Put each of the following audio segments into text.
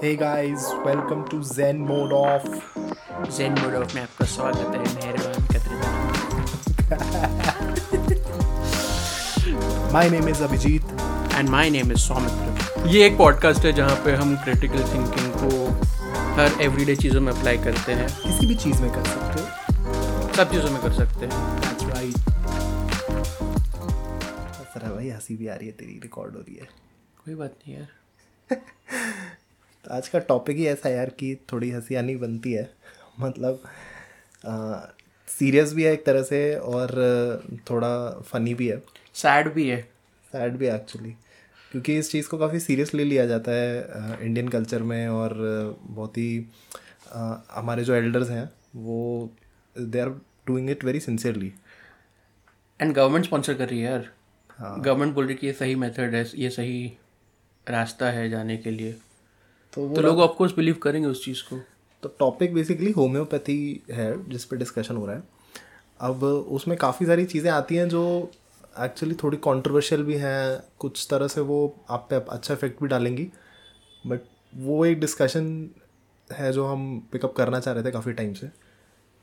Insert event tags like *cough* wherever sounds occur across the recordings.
Hey guys, welcome to Zen Mode Off. Zen mode off में आपका स्वागत है मेहरबान कतरे *laughs* My name is Abhijit. And my name is Saumitra ये एक पॉडकास्ट है जहाँ पे हम क्रिटिकल थिंकिंग को हर एवरीडे चीज़ों में अप्लाई करते हैं किसी भी चीज़ में कर सकते हो सब चीज़ों में कर सकते हैं That's right. भाई हँसी भी आ रही है तेरी रिकॉर्ड हो रही है कोई बात नहीं यार। तो *laughs* आज का टॉपिक ही ऐसा यार कि थोड़ी हँसी आनी बनती है। मतलब सीरियस भी है एक तरह से और थोड़ा फनी भी है। सैड भी है। सैड भी एक्चुअली क्योंकि इस चीज़ को काफ़ी सीरियसली लिया जाता है इंडियन कल्चर में और बहुत ही हमारे जो एल्डर्स हैं वो they are doing it very sincerely and government sponsor कर रही है यार। हाँ। गवर्नमेंट बोल रही है कि ये सही मेथड है ये सही रास्ता है जाने के लिए। तो तो लोग ऑफकोर्स बिलीव करेंगे उस चीज़ को। तो टॉपिक बेसिकली होम्योपैथी है जिस पे डिस्कशन हो रहा है। अब उसमें काफ़ी सारी चीज़ें आती हैं जो एक्चुअली थोड़ी कंट्रोवर्शियल भी हैं। कुछ तरह से वो आप पे अच्छा इफ़ेक्ट भी डालेंगी। बट वो एक डिस्कशन है जो हम पिकअप करना चाह रहे थे काफ़ी टाइम से।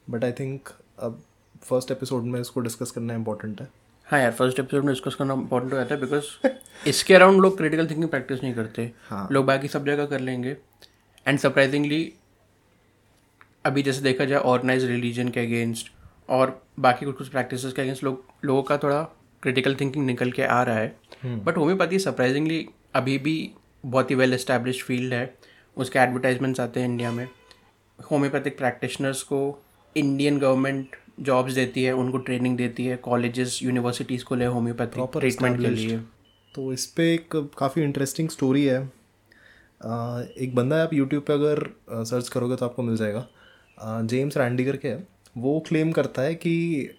बट आई थिंक अब फ़र्स्ट एपिसोड में इसको डिस्कस करना इम्पोर्टेंट है। हाँ यार फ़र्स्ट एपिसोड में डिस्कस करना इंपॉर्टेंट हो जाता है बिकॉज़ *laughs* इसके अराउंड लोग क्रिटिकल थिंकिंग प्रैक्टिस नहीं करते। हाँ। लोग बाकी सब जगह कर लेंगे। एंड सरप्राइजिंगली अभी जैसे देखा जाए ऑर्गेनाइज रिलीजन के अगेंस्ट और बाकी कुछ कुछ प्रैक्टिस के अगेंस्ट लोग लोगों का थोड़ा क्रिटिकल थिंकिंग निकल के आ रहा है। बट होम्योपैथी सरप्राइजिंगली अभी भी बहुत ही वेल एस्टेब्लिश फ़ील्ड है। उसके एडवर्टाइजमेंट्स आते हैं इंडिया में। होम्योपैथिक प्रैक्टिशनर्स को इंडियन गवर्नमेंट जॉब्स देती है उनको ट्रेनिंग देती है कॉलेजेस यूनिवर्सिटीज़ को ले Proper ट्रीटमेंट के. लिए। तो इस पर एक काफ़ी इंटरेस्टिंग स्टोरी है। एक बंदा है आप यूट्यूब पे अगर सर्च करोगे तो आपको मिल जाएगा। जेम्स रैंडी करके है। वो क्लेम करता है कि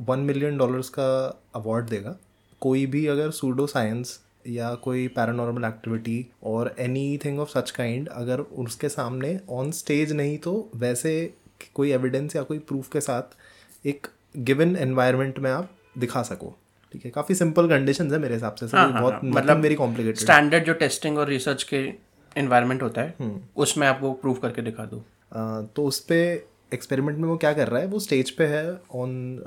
वन मिलियन डॉलर्स का अवार्ड देगा। कोई भी अगर सूडो साइंस या कोई पैरानॉर्मल एक्टिविटी और anything of such kind अगर उसके सामने ऑन स्टेज नहीं तो वैसे कोई एविडेंस या कोई प्रूफ के साथ एक गिवन एनवायरनमेंट में आप दिखा सको। ठीक है? काफ़ी सिंपल कंडीशन है मेरे हिसाब से हाँ, सब हाँ, बहुत हाँ, मतलब मेरी कॉम्प्लिकेटेड स्टैंडर्ड जो टेस्टिंग और रिसर्च के इन्वायरमेंट होता है हम्म। उसमें आपको प्रूव करके दिखा दो। तो उस पर एक्सपेरिमेंट में वो क्या कर रहा है? वो स्टेज पे है ऑन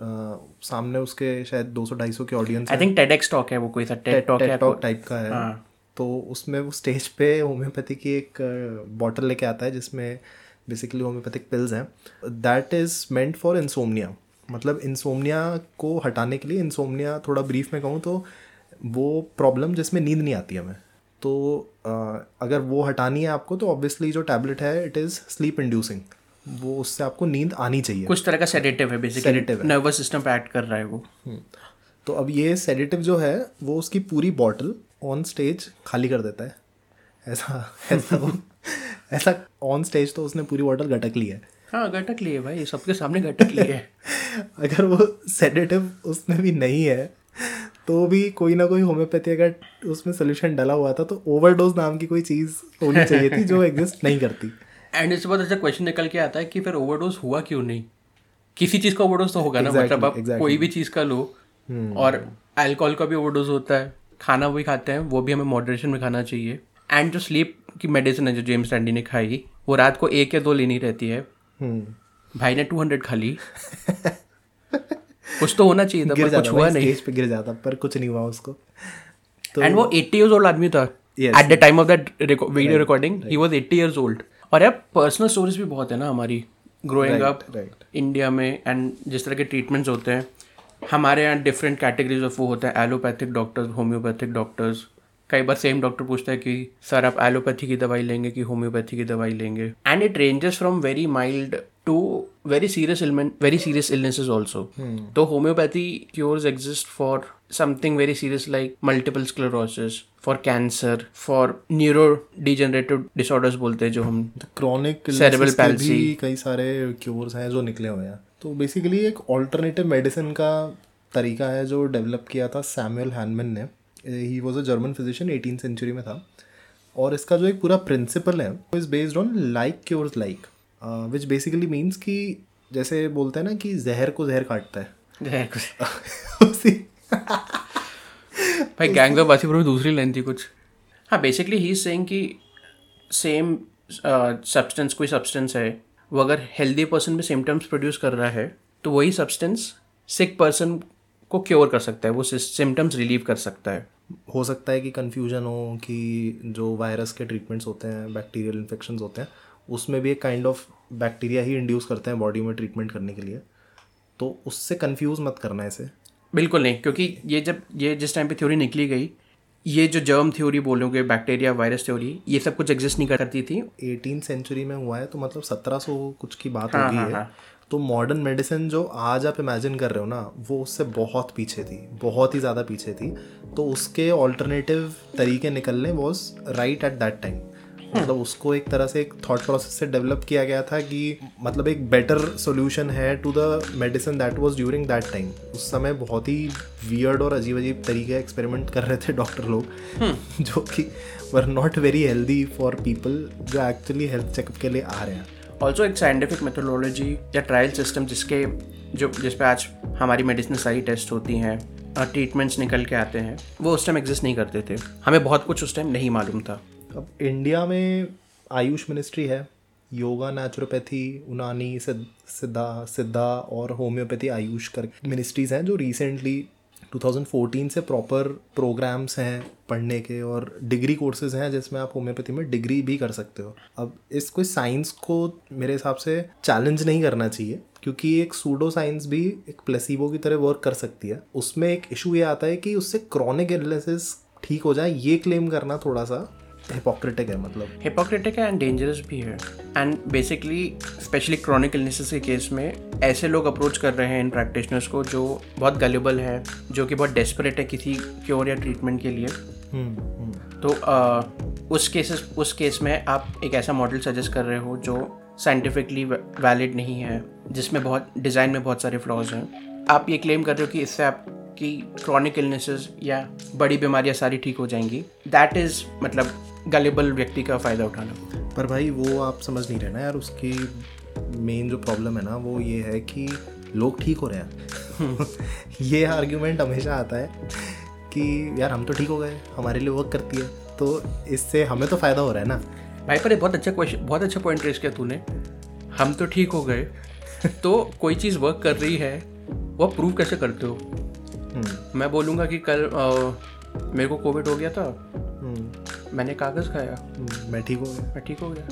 सामने उसके शायद 200 250 के audience I think TEDx talk है वो कोई सा टेड टॉक है टॉक टाइप का है। हाँ। तो उसमें वो स्टेज पे होम्योपैथी की एक बॉटल लेके आता है जिसमें बेसिकली होम्योपैथिक पिल्स हैं। That is meant for insomnia मतलब इंसोमनिया को हटाने के लिए इंसोमनिया थोड़ा ब्रीफ में कहूँ तो वो प्रॉब्लम जिसमें नींद नहीं आती हमें। तो अगर वो हटानी है आपको तो ऑब्वियसली जो टैबलेट है इट इज़ स्लीप इंड्यूसिंग वो उससे आपको नींद आनी चाहिए। कुछ तरह का सेडेटिव है बेसिकली नर्वस सिस्टम पे एक्ट कर रहा है वो। हम्म। तो अब ये सेडेटिव जो है वो उसकी पूरी बॉटल ऑन स्टेज खाली कर देता है। ऐसा *laughs* ऐसा वो ऐसा ऑन स्टेज तो उसने पूरी बॉटल गटक ली है। हाँ घटक लिए भाई सबके सामने घटक लिए *laughs* अगर वो सेडेटिव उसमें भी नहीं है तो भी कोई ना कोई होम्योपैथी अगर उसमें सोल्यूशन डला हुआ था तो ओवरडोज नाम की कोई चीज़ होनी चाहिए थी जो एग्जिस्ट नहीं करती *laughs* एंड इसके बाद ऐसा क्वेश्चन निकल के आता है कि फिर ओवरडोज हुआ क्यों नहीं किसी चीज़ का ओवरडोज तो होगा ना Exactly, मतलब आप exactly. हम्म। कोई भी चीज़ का लो और अल्कोहल का भी ओवरडोज होता है खाना भी खाते हैं वो भी हमें मॉडरेशन में खाना चाहिए एंड जो स्लीप की मेडिसिन है जो जेम्स रैंडी ने खाई वो रात को एक या दो लेनी रहती है हम्म। भाई ने टू हंड्रेड खा ली। *laughs* कुछ तो होना चाहिए था पर कुछ हुआ नहीं। स्टेज पे गिर जाता पर कुछ नहीं हुआ उसको। तो एंड वो 80 इयर्स ओल्ड आदमी था. At the time of that video recording he was 80 years old और यार पर्सनल स्टोरीज भी बहुत है ना हमारी। ग्रोइंग अप इंडिया में एंड जिस तरह के ट्रीटमेंट्स होते हैं हमारे यहाँ डिफरेंट कैटेगरीज ऑफ़ वो होता है एलोपैथिक डॉक्टर्स होम्योपैथिक डॉक्टर्स कई बार सेम डॉक्टर पूछता है कि सर आप एलोपैथी की दवाई लेंगे कि होम्योपैथी की दवाई लेंगे? And it ranges from very mild to very serious very serious illnesses also तो homeopathy cures exist for something very serious like multiple sclerosis for cancer for neurodegenerative disorders बोलते हैं जो हम क्रॉनिक. भी कई सारे क्योर्स हैं जो निकले हुए हैं। तो बेसिकली एक ऑल्टरनेटिव मेडिसिन का तरीका है जो डेवलप किया था सैमुअल हैनमन ने। He was a German physician eighteen century में था। और इसका जो एक पूरा प्रिंसिपल है वो is based on like cures like which basically means कि जैसे बोलते हैं ना कि जहर को जहर काटता है। जहर *laughs* उसी। भाई गैंग ऑफ़ वासीपुर में दूसरी लाइन थी कुछ। हाँ बेसिकली ही सेइंग कि सेम सब्सटेंस कोई सब्सटेंस है वो अगर हेल्दी पर्सन में सिम्टम्स प्रोड्यूस कर रहा है तो वही सब्सटेंस सिक पर्सन को क्योर कर सकता है वो सिम्टम्स रिलीव कर सकता है। हो सकता है कि कन्फ्यूज़न हो कि जो वायरस के ट्रीटमेंट्स होते हैं बैक्टीरियल इन्फेक्शन होते हैं उसमें भी एक काइंड ऑफ़ बैक्टीरिया ही इंड्यूस करते हैं बॉडी में ट्रीटमेंट करने के लिए। तो उससे कन्फ्यूज़ मत करना इसे। बिल्कुल नहीं क्योंकि ये जब ये जिस टाइम पे थ्योरी निकली गई ये जो जर्म थ्योरी बोलोगे बैक्टीरिया वायरस थ्योरी ये सब कुछ एग्जिस्ट नहीं करती थी। एटीन सेंचुरी में हुआ है तो मतलब सत्रह सौ कुछ की बात हाँ, होगी हाँ, है हाँ। तो मॉडर्न मेडिसिन जो आज आप इमेजिन कर रहे हो ना वो उससे बहुत पीछे थी बहुत ही ज़्यादा पीछे थी। तो उसके ऑल्टरनेटिव तरीके निकलने was right at that time मतलब उसको एक तरह से एक थॉट प्रोसेस से डेवलप किया गया था कि मतलब एक बेटर सोल्यूशन है to the medicine that was during that time उस समय बहुत ही वियर्ड और अजीब अजीब तरीके एक्सपेरिमेंट कर रहे थे डॉक्टर लोग जो कि were not very healthy for people जो एक्चुअली हेल्थ चेकअप के लिए आ रहे हैं। ऑल्सो एक साइंटिफिक मेथोडोलॉजी या ट्रायल सिस्टम जिसके जो जिस पे आज हमारी मेडिसिन सारी टेस्ट होती हैं और ट्रीटमेंट्स निकल के आते हैं, वो उस टाइम एग्जिस्ट नहीं करते थे। हमें बहुत कुछ उस टाइम नहीं मालूम था। अब इंडिया में आयुष मिनिस्ट्री है योगा नेचुरोपैथी उनानी सिद्धा सिद्धा और होम्योपैथी आयुष कर मिनिस्ट्रीज़ हैं जो रिसेंटली 2014 से प्रॉपर प्रोग्राम्स हैं पढ़ने के और डिग्री कोर्सेज हैं जिसमें आप होम्योपैथी में डिग्री भी कर सकते हो। अब इस कोई साइंस को मेरे हिसाब से चैलेंज नहीं करना चाहिए, क्योंकि एक सूडो साइंस भी एक प्लेसिबो की तरह वर्क कर सकती है। उसमें एक इशू ये आता है कि उससे क्रॉनिक इलनेसेस ठीक हो जाए, ये क्लेम करना थोड़ा सा हिपोक्रेटिक है मतलब। हिपोक्रेटिक है एंड डेंजरस भी है। And basically specially chronic illnesses के केस में ऐसे लोग अप्रोच कर रहे हैं इन प्रैक्टिशनर्स को जो बहुत गलेबल है जो कि बहुत डेस्परेट है किसी क्योर या ट्रीटमेंट के लिए। हम्म हम्म। तो आ, उस केसेस उस केस में आप एक ऐसा मॉडल सजेस्ट कर रहे हो जो साइंटिफिकली वैलिड नहीं है जिसमें बहुत डिज़ाइन में बहुत सारे फ्लॉज हैं। आप ये क्लेम कर रहे हो कि इससे आपकी क्रॉनिक इलनेसेस या बड़ी बीमारियाँ सारी ठीक हो जाएँगी। दैट इज़ मतलब गलेबल व्यक्ति का फ़ायदा उठाना। पर भाई वो आप समझ नहीं रहे ना यार उसकी मेन जो प्रॉब्लम है ना वो ये है कि लोग ठीक हो रहे हैं। *laughs* ये आर्ग्यूमेंट हमेशा आता है कि यार हम तो ठीक हो गए हमारे लिए वर्क करती है। तो इससे हमें तो फ़ायदा हो रहा है ना। भाई पर ये बहुत अच्छा क्वेश्चन बहुत अच्छा पॉइंट रेस किया तूने। हम तो ठीक हो गए *laughs* तो कोई चीज़ वर्क कर रही है वो प्रूव कैसे करते हो? हम्म, मैं बोलूँगा कि कल अ, मेरे को कोविड हो गया था। हम्म, मैंने कागज़ खाया। हम्म, मैं ठीक हो गया। मैं ठीक हो गया।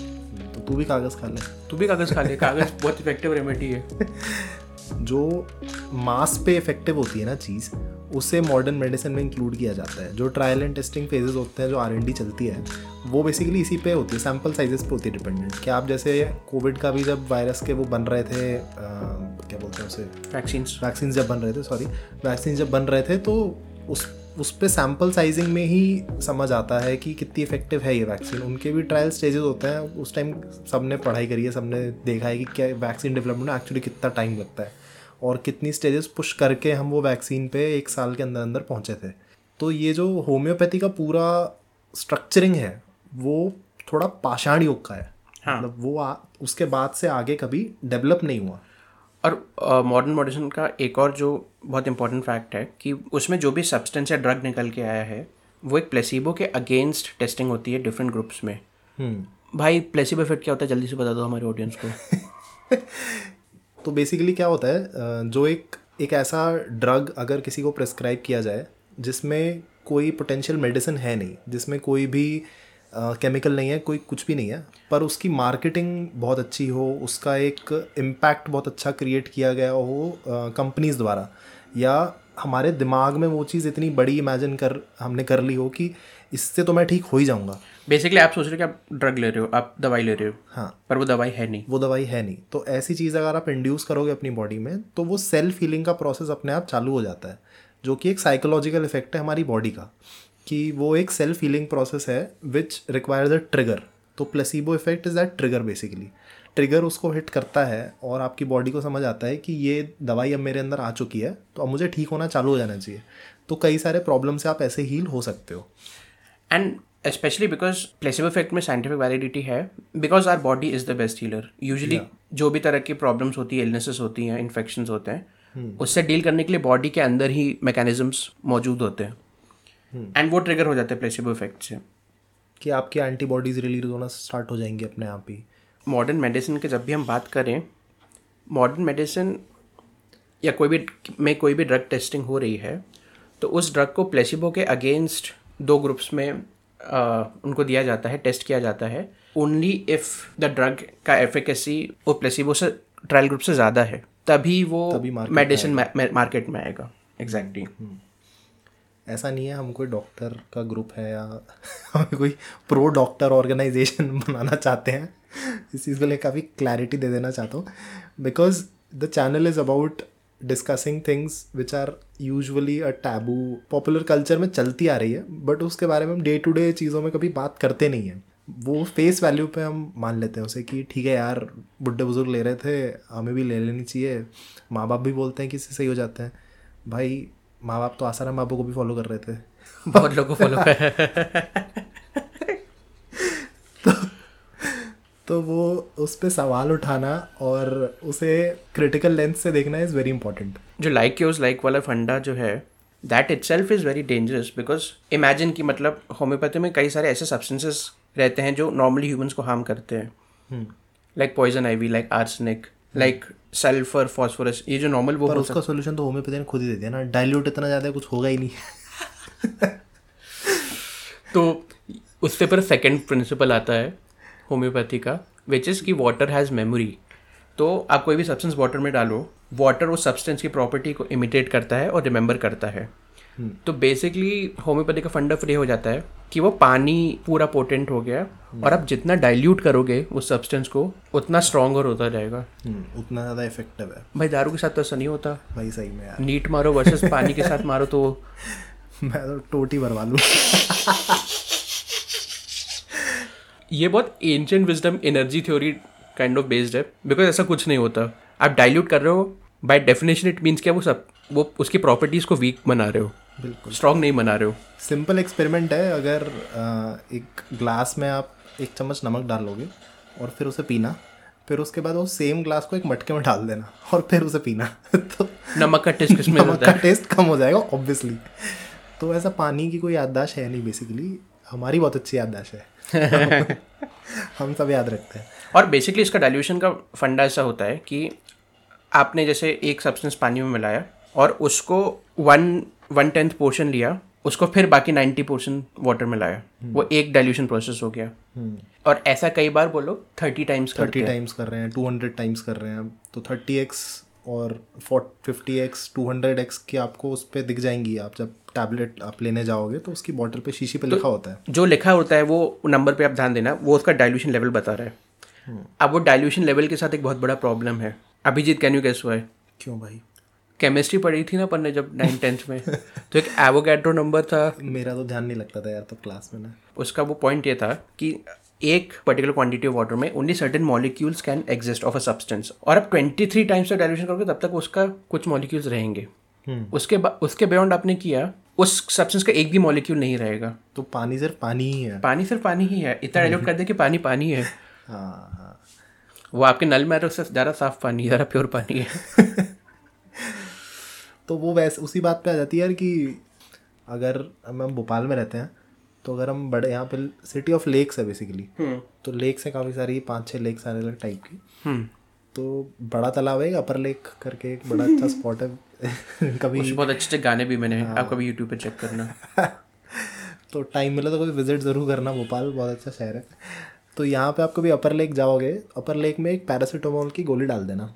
तो तू भी कागज़ खा ले। तू भी कागज़ खा ले। कागज़ बहुत इफ़ेक्टिव रेमेडी है। *laughs* जो मास पे इफ़ेक्टिव होती है ना चीज़ उसे मॉडर्न मेडिसिन में इंक्लूड किया जाता है। जो ट्रायल एंड टेस्टिंग फेजेस होते हैं जो आरएनडी चलती है वो बेसिकली इसी पे होती है। सैंपल साइजेस पे होती है डिपेंडेंट कि आप जैसे कोविड का भी जब वायरस के वो बन रहे थे अ, क्या बोलते हैं उसे? वैक्सीन्स वैक्सीन जब बन रहे थे सॉरी वैक्सीन जब बन रहे थे तो उस उस पर सैंपल साइजिंग में ही समझ आता है कि कितनी इफ़ेक्टिव है ये वैक्सीन उनके भी ट्रायल स्टेजेस होते हैं। उस टाइम सबने पढ़ाई करी है सबने देखा है कि क्या वैक्सीन डेवलपमेंट में एक्चुअली कितना टाइम लगता है और कितनी स्टेजेस पुश करके हम वो वैक्सीन पे एक साल के अंदर अंदर पहुँचे थे। तो ये जो होम्योपैथी का पूरा स्ट्रक्चरिंग है वो थोड़ा पाषाण योग का है। मतलब हाँ। मतलब वो आ, उसके बाद से आगे कभी डेवलप नहीं हुआ। और मॉडर्न मेडिसिन का एक और जो बहुत इंपॉर्टेंट फैक्ट है कि उसमें जो भी सब्सटेंस या ड्रग निकल के आया है वो एक प्लेसिबो के अगेंस्ट टेस्टिंग होती है डिफरेंट ग्रुप्स में। हम्म। भाई प्लेसिबो इफ़ेक्ट क्या होता है? जल्दी से बता दो हमारे ऑडियंस को। *laughs* तो बेसिकली क्या होता है जो एक एक ऐसा ड्रग अगर किसी को प्रेस्क्राइब किया जाए जिसमें कोई पोटेंशियल मेडिसिन है नहीं जिसमें कोई भी केमिकल नहीं है कोई कुछ भी नहीं है पर उसकी मार्केटिंग बहुत अच्छी हो उसका एक इम्पैक्ट बहुत अच्छा क्रिएट किया गया हो कंपनीज़ द्वारा। या हमारे दिमाग में वो चीज़ इतनी बड़ी इमेजिन कर हमने कर ली हो कि इससे तो मैं ठीक हो ही जाऊँगा। बेसिकली आप सोच रहे हो कि आप ड्रग ले रहे हो आप दवाई ले रहे हो हाँ। पर वो दवाई है नहीं। वो दवाई है नहीं। तो ऐसी चीज़ अगर आप इंड्यूस करोगे अपनी बॉडी में तो वो सेल्फ हीलिंग का प्रोसेस अपने आप चालू हो जाता है जो कि एक साइकोलॉजिकल इफ़ेक्ट है हमारी बॉडी का। कि वो एक सेल्फ हीलिंग प्रोसेस है विच रिक्वायर्स अ ट्रिगर तो placebo effect is that trigger basically trigger उसको हिट करता है और आपकी बॉडी को समझ आता है कि ये दवाई अब मेरे अंदर आ चुकी है तो अब मुझे ठीक होना चालू हो जाना चाहिए। तो कई सारे प्रॉब्लम से आप ऐसे हील हो सकते हो। And specially because placebo effect में साइंटिफिक वैलिडिटी है because our body is the best healer usually जो भी तरह की प्रॉब्लम्स होती है इलनेसेस होती हैं इन्फेक्शन होते हैं उससे डील करने के लिए बॉडी के अंदर ही मैकेनिज्म्स मौजूद होते हैं। एंड वो ट्रिगर हो जाते हैं प्लेसिबो इफ़ेक्ट से। कि आपकी एंटीबॉडीज़ रिलीज़ होना स्टार्ट हो जाएँगे अपने आप ही। मॉडर्न मेडिसिन की जब भी हम बात करें मॉडर्न मेडिसिन या कोई भी में कोई भी ड्रग टेस्टिंग हो रही है तो उस ड्रग को प्लेसिबो के अगेंस्ट दो ग्रुप्स में आ, उनको दिया जाता है टेस्ट किया जाता है। ओनली इफ़ द ड्रग का एफिकेसी वो प्लेसिबो से ट्रायल ग्रुप से ज़्यादा है तभी वो मेडिसिन मार्केट में आएगा। एग्जैक्टली ऐसा नहीं है हम कोई डॉक्टर का ग्रुप है या *laughs* हम कोई प्रो डॉक्टर ऑर्गेनाइजेशन बनाना चाहते हैं। इस चीज़ को लेकर काफ़ी क्लैरिटी दे देना चाहता हूँ। Because the channel is about discussing things which are usually a taboo popular culture में चलती आ रही है बट उसके बारे में हम डे टू डे चीज़ों में कभी बात करते नहीं हैं। वो फेस वैल्यू पे हम मान लेते हैं उसे कि ठीक है यार, बुढ़े बुज़ुर्ग ले रहे थे, हमें भी ले लेनी चाहिए। माँ बाप भी बोलते हैं कि इससे सही हो जाते हैं। भाई माँ बाप तो आसाराम बाबू को भी फॉलो कर रहे थे। बहुत लोगों को फॉलो कर तो वो उस पर सवाल उठाना और उसे क्रिटिकल लेंस से देखना इज़ वेरी इंपॉर्टेंट जो लाइक यूज़ लाइक वाला फंडा जो है that itself is very dangerous because imagine कि मतलब होम्योपैथी में कई सारे ऐसे सब्सटेंसेस रहते हैं जो नॉर्मली ह्यूमंस को हार्म करते हैं। Like poison ivy like arsenic like sulphur phosphorus ये जो नॉर्मल वो पर उसका सोल्यूशन तो होम्योपैथी ने खुद ही दे दिया ना। डाइल्यूट इतना ज़्यादा कुछ होगा ही नहीं। तो उससे पर सेकेंड प्रिंसिपल आता है होम्योपैथी का विच इज़ की वाटर हैज़ मेमोरी तो आप कोई भी सब्सटेंस वाटर में डालो वाटर उस सब्सटेंस की प्रॉपर्टी को इमिटेट करता है और रिमेंबर करता है। तो बेसिकली होम्योपैथी का फंडा फ्री हो जाता है कि वो पानी पूरा पोटेंट हो गया और आप जितना डाइल्यूट करोगे उस सब्सटेंस को उतना स्ट्रॉन्गर होता जाएगा। हम्म, उतना ज़्यादा इफ़ेक्टिव है। भाई दारू के साथ तो ऐसा नहीं होता। भाई सही में यार। नीट मारो वर्सेस *laughs* पानी के साथ मारो तो *laughs* मैं तो टोटी भरवा लूँ। *laughs* ये बहुत ancient wisdom energy theory kind of based है बिकॉज़ ऐसा कुछ नहीं होता। आप डाइल्यूट कर रहे हो बाय डेफिनेशन इट मीन्स क्या वो सब वो उसकी प्रॉपर्टीज़ को वीक बना रहे हो। बिल्कुल। स्ट्रांग नहीं बना रहे हो। सिंपल एक्सपेरिमेंट है अगर एक ग्लास में आप एक चम्मच नमक डालोगे और फिर उसे पीना फिर उसके बाद वो सेम ग्लास को एक मटके में डाल देना और फिर उसे पीना। *laughs* तो नमक का टेस्ट किसमें नमक का टेस्ट कम हो जाएगा ऑब्वियसली तो ऐसा पानी की कोई याददाश्त है नहीं बेसिकली हमारी बहुत अच्छी याददाश्त है। *laughs* हम सब याद रखते हैं। और बेसिकली इसका डाइल्यूशन का फंडा ऐसा होता है कि आपने जैसे एक सब्सटेंस पानी में मिलाया और उसको वन वन टेंथ पोर्शन लिया उसको फिर बाकी नाइन्टी पोर्शन वाटर में लाया वो एक डाइल्यूशन प्रोसेस हो गया। और ऐसा कई बार वो लोग थर्टी टाइम्स थर्टी टाइम्स कर रहे हैं टू हंड्रेड टाइम्स कर रहे हैं। तो थर्टी एक्स और fifty X to hundred X की आपको उस पर दिख जाएँगी। आप जब टैबलेट आप लेने जाओगे तो उसकी बॉटल पे शीशी पे लिखा होता है। जो लिखा होता है वो नंबर पे आप ध्यान देना वो उसका डाइल्यूशन लेवल बता रहा है। अब वो डाइल्यूशन लेवल के साथ एक बहुत बड़ा प्रॉब्लम है। अभिजीत कैन यू कैस हुआ है क्यों भाई? केमिस्ट्री पढ़ी थी ना अपन जब नाइन टेंथ में। तो एक एवोगैड्रो नंबर था। मेरा तो ध्यान नहीं लगता था यार तब क्लास में ना। उसका वो पॉइंट ये था कि एक पर्टिकुलर क्वांटिटी ऑफ़ वाटर में only certain molecules can exist of a substance और आप ट्वेंटी थ्री टाइम्स तक डाइल्यूशन करोगे तब तक उसका कुछ मॉलिक्यूल्स रहेंगे। उसके बा- उसके बियॉन्ड आपने किया उस सब्सटेंस का एक भी मॉलिक्यूल नहीं रहेगा। तो पानी सिर्फ़ पानी ही है। पानी सिर्फ़ पानी ही है। इतना डाइल्यूट *laughs* कर दे कि पानी पानी है। हाँ हाँ। वो आपके नल में है, उससे ज़्यादा साफ़ पानी ज़्यादा प्योर पानी है। *laughs* तो वो वैसे उसी बात पे आ जाती है यार कि अगर हम हम भोपाल में रहते हैं तो अगर हम बड़े यहाँ पे सिटी ऑफ़ लेक्स है बेसिकली तो लेक्स है काफ़ी सारी पाँच छः लेक्स अलग अलग टाइप की। हम्म। तो बड़ा तालाब है अपर लेक करके एक बड़ा अच्छा *laughs* स्पॉट है। *laughs* कभी बहुत अच्छे अच्छे गाने भी मैंने आप कभी यूट्यूब पे चेक करना। तो टाइम मिला तो कभी विज़िट ज़रूर करना भोपाल बहुत अच्छा शहर है। तो यहाँ पे आप कभी अपर लेक जाओगे अपर लेक में एक पैरासीटामोल की गोली डाल देना।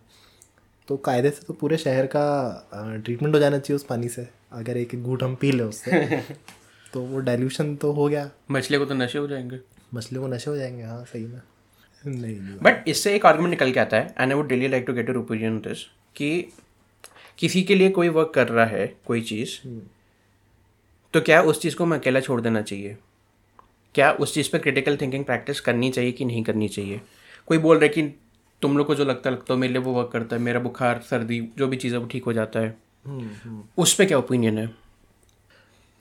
तो कायदे से तो पूरे शहर का ट्रीटमेंट हो जाना चाहिए उस पानी से अगर एक एक घूट हम पी लें उससे। *laughs* तो वो डाइल्यूशन तो हो गया। मछली को तो नशे हो जाएँगे। मछलियों को नशे हो जाएँगे हाँ सही में। नहीं बट इससे एक आर्गुमेंट निकल के आता है and I would dearly like to get your opinion this कि किसी के लिए कोई वर्क कर रहा है कोई चीज़ तो क्या उस चीज़ को मैं अकेला छोड़ देना चाहिए? क्या उस चीज़ पे क्रिटिकल थिंकिंग प्रैक्टिस करनी चाहिए कि नहीं करनी चाहिए? कोई बोल रहा है कि तुम लोग को जो लगता लगता है मेरे लिए वो वर्क करता है मेरा बुखार सर्दी जो भी चीज़ है वो ठीक हो जाता है। उस पर क्या ओपिनियन है?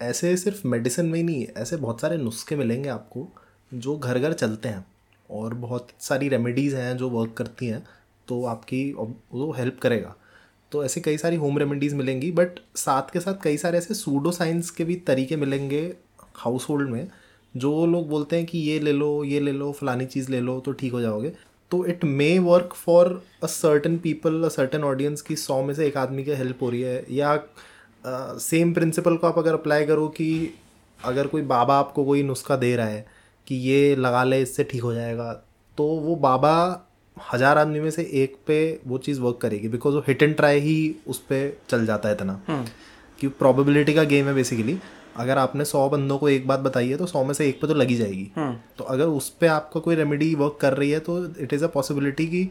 ऐसे सिर्फ़ मेडिसिन में ही नहीं है ऐसे बहुत सारे नुस्खे मिलेंगे आपको जो घर घर चलते हैं और बहुत सारी रेमेडीज़ हैं जो वर्क करती हैं तो आपकी वो हेल्प करेगा। तो ऐसे कई सारी होम रेमेडीज़ मिलेंगी बट साथ के साथ कई सारे ऐसे सूडो साइंस के भी तरीके मिलेंगे हाउस होल्ड में जो लोग बोलते हैं कि ये ले लो ये ले लो फलानी चीज़ ले लो तो ठीक हो जाओगे। तो it may work for a certain people a certain audience की सौ में से एक आदमी की हेल्प हो रही है। या सेम uh, प्रिंसिपल को आप अगर अप्लाई करो कि अगर कोई बाबा आपको कोई नुस्खा दे रहा है कि ये लगा ले इससे ठीक हो जाएगा तो वो बाबा हज़ार आदमी में से एक पे वो चीज़ वर्क करेगी। बिकॉज़ वो हिट एंड ट्राई ही उस पर चल जाता है इतना। हम्म। कि प्रोबेबिलिटी का गेम है बेसिकली अगर आपने सौ बंदों को एक बात बताई है तो सौ में से एक पे तो लगी जाएगी। हम्म। तो अगर उस पर आपका कोई रेमेडी वर्क कर रही है तो इट इज़ अ पॉसिबिलिटी कि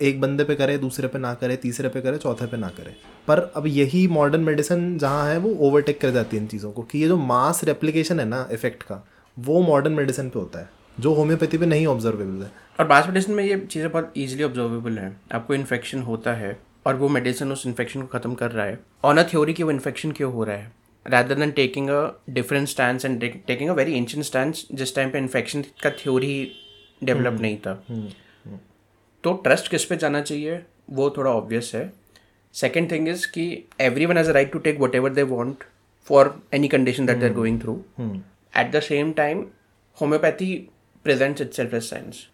एक बंदे पे करे दूसरे पे ना करे तीसरे पे करे चौथे पे ना करे। पर अब यही मॉडर्न मेडिसिन जहाँ है वो ओवरटेक कर जाती है इन चीज़ों को। कि ये जो मास रेप्लीकेशन है ना इफ़ेक्ट का वो मॉडर्न मेडिसिन पे होता है। जो होम्योपैथी पे नहीं ऑब्जर्वेबल है। और मास मेडिसिन में ये चीज़ें बहुत ईजिली ऑब्जर्वेबल है। आपको इन्फेक्शन होता है और वो मेडिसिन उस इन्फेक्शन को ख़त्म कर रहा है। ऑन अ थ्योरी कि वो इन्फेक्शन क्यों हो रहा है? Rather than taking a different stand and taking a very ancient stance जिस टाइम पे इन्फेक्शन का थ्योरी डेवलप hmm. नहीं था। hmm. तो ट्रस्ट किस पे जाना चाहिए? वो थोड़ा ऑब्वियस है। सेकेंड थिंग इज़ कि everyone has a right to take whatever they want for any condition that they're going through at the same time homeopathy presents itself as science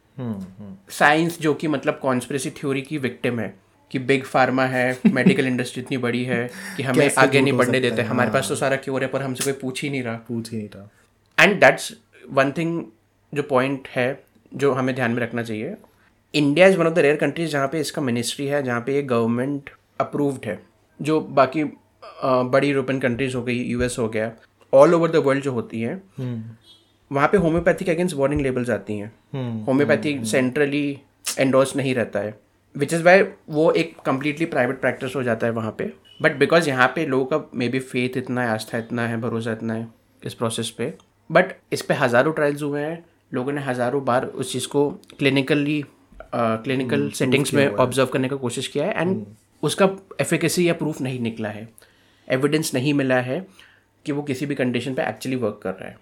science जो कि मतलब कॉन्स्परेसी थ्योरी की victim है। कि big pharma है *laughs* medical industry इतनी बड़ी है कि हमें आगे नहीं बढ़ने देते। हाँ। हमारे पास तो। सारा क्योर है पर हमसे कोई पूछ ही नहीं रहा। पूछ ही नहीं रहा एंड दैट्स वन थिंग जो पॉइंट है जो हमें ध्यान में रखना चाहिए। India is one of the rare countries जहाँ पे इसका मिनिस्ट्री है जहाँ पे ये गवर्नमेंट अप्रूव्ड है। जो बाकी बड़ी यूरोपियन कंट्रीज़ हो गई यूएस हो गया ऑल ओवर द वर्ल्ड जो होती हैं हम्म। वहाँ पे होम्योपैथिक अगेंस्ट वार्निंग लेबल्स आती हैं। होम्योपैथी सेंट्रली एंडोर्स नहीं रहता है। विच इज़ वाई वो एक कम्प्लीटली प्राइवेट प्रैक्टिस हो जाता है वहाँ पे. बट बिकॉज़ यहाँ पे लोगों का मे बी फेथ इतना है आस्था इतना है भरोसा इतना है इस प्रोसेस पे. बट इस पर हज़ारों ट्रायल्स हुए हैं. लोगों ने हज़ारों बार उस चीज़ को क्लिनिकली क्लिनिकल सेटिंग्स में ऑब्ज़र्व करने का कोशिश किया है एंड hmm. उसका एफिकेसी या प्रूफ नहीं निकला है. एविडेंस नहीं मिला है कि वो किसी भी कंडीशन पे एक्चुअली वर्क कर रहा है.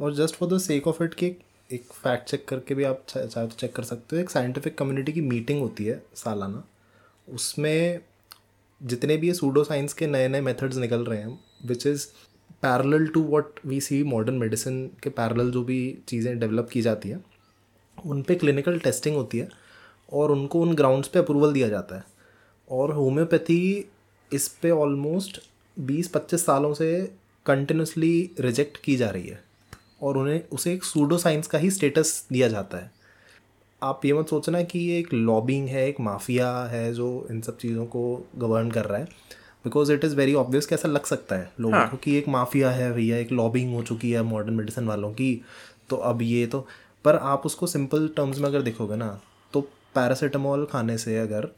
और just for the sake of it कि एक फैक्ट चेक करके भी आप चाहे तो चेक कर सकते हो। एक साइंटिफिक कम्युनिटी की मीटिंग होती है सालाना। उसमें जितने भी ये सूडो साइंस के नए नए मेथड्स निकल रहे हैं which is parallel to what we see modern medicine के पैरल जो भी चीज़ें डेवलप की जाती हैं, उन पर क्लिनिकल टेस्टिंग होती है और उनको उन ग्राउंड्स पे अप्रूवल दिया जाता है। और होम्योपैथी इस पे ऑलमोस्ट बीस पच्चीस सालों से कंटिन्यूसली रिजेक्ट की जा रही है। और उन्हें उसे एक सूडो साइंस का ही स्टेटस दिया जाता है। आप ये मत सोचना कि ये एक लॉबिंग है एक माफिया है जो इन सब चीज़ों को गवर्न कर रहा है। Because it is very obvious कि ऐसा लग सकता है लोगों हाँ. को कि एक माफिया है भैया एक लॉबिंग हो चुकी है मॉडर्न मेडिसिन वालों की तो अब ये तो पर आप उसको सिंपल टर्म्स में अगर देखोगे ना तो पैरासीटामोल खाने से अगर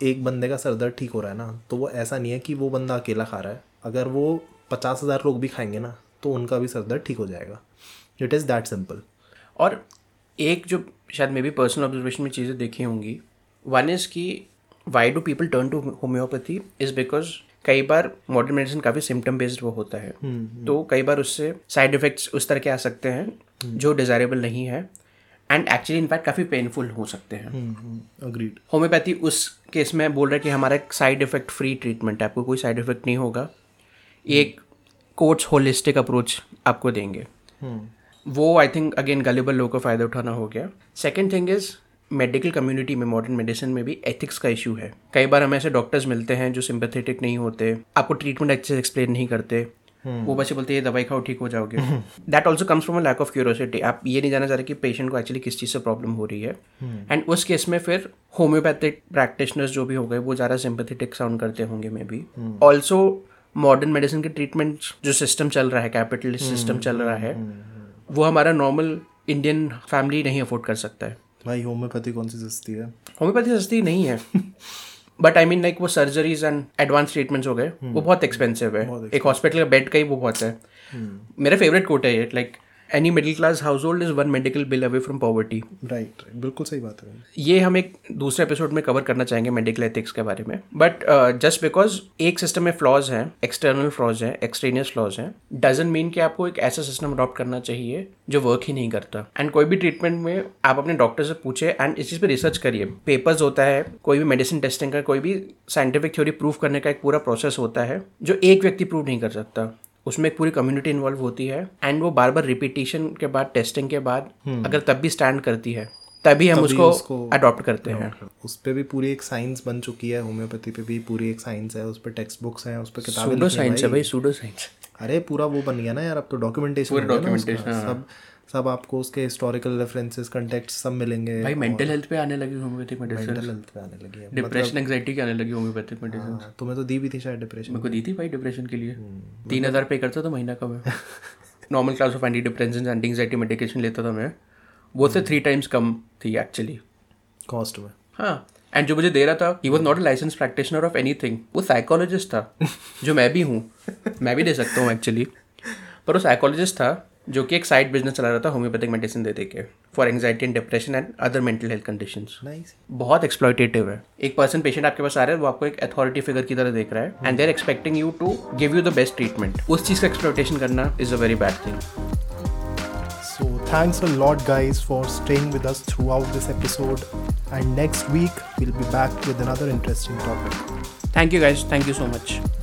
एक बंदे का सर दर्द ठीक हो रहा है ना तो वो ऐसा नहीं है कि वो बंदा अकेला खा रहा है। अगर वो पचास हज़ार लोग भी खाएँगे ना तो उनका भी सर दर्द ठीक हो जाएगा। इट इज़ दैट सिंपल और एक जो शायद मे बी पर्सनल ऑब्जर्वेशन में चीज़ें देखी होंगी वन इज़ की why do people turn to homeopathy is because कई बार मॉडर्न मेडिसिन काफ़ी सिम्टम बेस्ड वो होता है। हम्म, हम्म। तो कई बार उससे साइड इफ़ेक्ट्स उस तरह के आ सकते हैं हम्म। जो डिज़ायरेबल नहीं है एंड एक्चुअली इनफैक्ट काफ़ी पेनफुल हो सकते हैं। अग्रीड होम्योपैथी उस केस में बोल रहा है कि हमारा एक साइड इफ़ेक्ट फ्री ट्रीटमेंट है आपको कोई साइड इफ़ेक्ट नहीं होगा। एक कोच होलिस्टिक अप्रोच आपको देंगे। Hmm. वो आई थिंक अगेन गलेबल लोगों का फ़ायदा उठाना हो गया। Second thing is medical community में मॉडर्न मेडिसिन में भी एथिक्स का इशू है। कई बार हमें ऐसे डॉक्टर्स मिलते हैं जो सिंपथेटिक नहीं होते आपको ट्रीटमेंट अच्छे से एक्सप्लेन नहीं करते। Hmm. वो बच्चे बोलते हैं दवाई खाओ ठीक हो जाओगे। That also comes from a lack of curiosity आप ये नहीं जाना चाह रहे कि पेशेंट को एक्चुअली किस चीज़ से प्रॉब्लम हो रही है। And hmm. उस केस में फिर होम्योपैथिक प्रैक्टिशनर्स जो भी हो गए वो ज़्यादा सिंपथेटिक साउंड करते होंगे maybe also modern medicine के ट्रीटमेंट जो सिस्टम चल रहा है कैपिटलिस्ट सिस्टम हम्म, चल रहा है हम्म, हम्म, वो हमारा नॉर्मल इंडियन फैमिली नहीं अफोर्ड कर सकता है। भाई होम्योपैथी कौन सी सस्ती है? होम्योपैथी सस्ती नहीं है। बट आई मीन लाइक वो सर्जरीज एंड एडवांस ट्रीटमेंट्स हो गए वो बहुत एक्सपेंसिव है। एक हॉस्पिटल का बेड का ही वो बहुत है। मेरा फेवरेट कोट है ये like any middle class household is one medical bill away from poverty right बिल्कुल सही बात है। ये हम एक दूसरे एपिसोड में कवर करना चाहेंगे मेडिकल एथिक्स के बारे में। बट जस्ट बिकॉज़ एक सिस्टम में फ्लॉज हैं एक्सटर्नल फ्लॉज हैं एक्सट्रेनियस फ्लॉज हैं डजेंट मीन कि आपको एक ऐसा सिस्टम अडॉप्ट करना चाहिए जो वर्क ही नहीं करता। एंड कोई भी ट्रीटमेंट में आप अपने डॉक्टर से पूछे एंड इस चीज़ पर रिसर्च करिए। पेपर्स होता है कोई भी मेडिसिन टेस्टिंग का कोई भी साइंटिफिक थ्योरी प्रूव करने का एक पूरा प्रोसेस होता है जो एक व्यक्ति प्रूव नहीं कर सकता। उसमें एक पूरी कम्युनिटी इन्वॉल्व होती है एंड वो बार बार रिपीटेशन के बाद टेस्टिंग के बाद अगर तब भी स्टैंड करती है तभी हम हम्म। तभी उसको अडॉप्ट करते हैं उस पर भी पूरी एक साइंस बन चुकी है होम्योपैथी पे भी पूरी एक साइंस है उस पर टेक्स्ट बुक्स हैं उस पर किताबें साइंस है भाई। सूडो साइंस अरे पूरा वो बन गया ना यार अब तो डॉक्यूमेंटेशन पूरा गया ना उसका। documentation, हाँ। सब सब आपको उसके हिस्टोरिकल रेफरेंसेस कंटेक्ट सब मिलेंगे भाई मेंटल हेल्थ पे आने लगी होम्योपैथिक मेडिसिन। मेंटल हेल्थ पे आने लगी है। डिप्रेशन एंग्जाइटी के आने लगी होम्योपैथिक मेडिसिन। हाँ, तुम्हें तो दी भी थी शायद डिप्रेशन मेरे को दी थी भाई डिप्रेशन के लिए। हम्म, तीन हज़ार पे करता था महीना का मैं। Normal class of anti depression anti anxiety medication लेता था मैं। वो से थ्री टाइम्स कम थी एक्चुअली कॉस्ट में। हाँ एंड जो मुझे दे रहा था he was not a licence practitioner of anything वो साइकोलॉजिस्ट था जो मैं भी हूँ। मैं भी दे सकता हूँ एक्चुअली पर वो साइकोलॉजिस्ट था जो कि एक साइड बिज़नेस चला रहा था होम्योपैथिक मेडिसिन दे दे के for anxiety and depression and other mental health conditions nice बहुत एक्सप्लॉइटेटिव है। एक पर्सन पेशेंट आपके पास आ रहा है वो आपको एक अथॉरिटी फिगर की तरह देख रहा है and they're expecting you to give you the best treatment उस चीज़ का एक्सप्लॉइटेशन करना is a very bad thing So, thanks a lot, guys, for staying with us throughout this episode. And next week, we'll be back with another interesting topic. Thank you guys thank you so much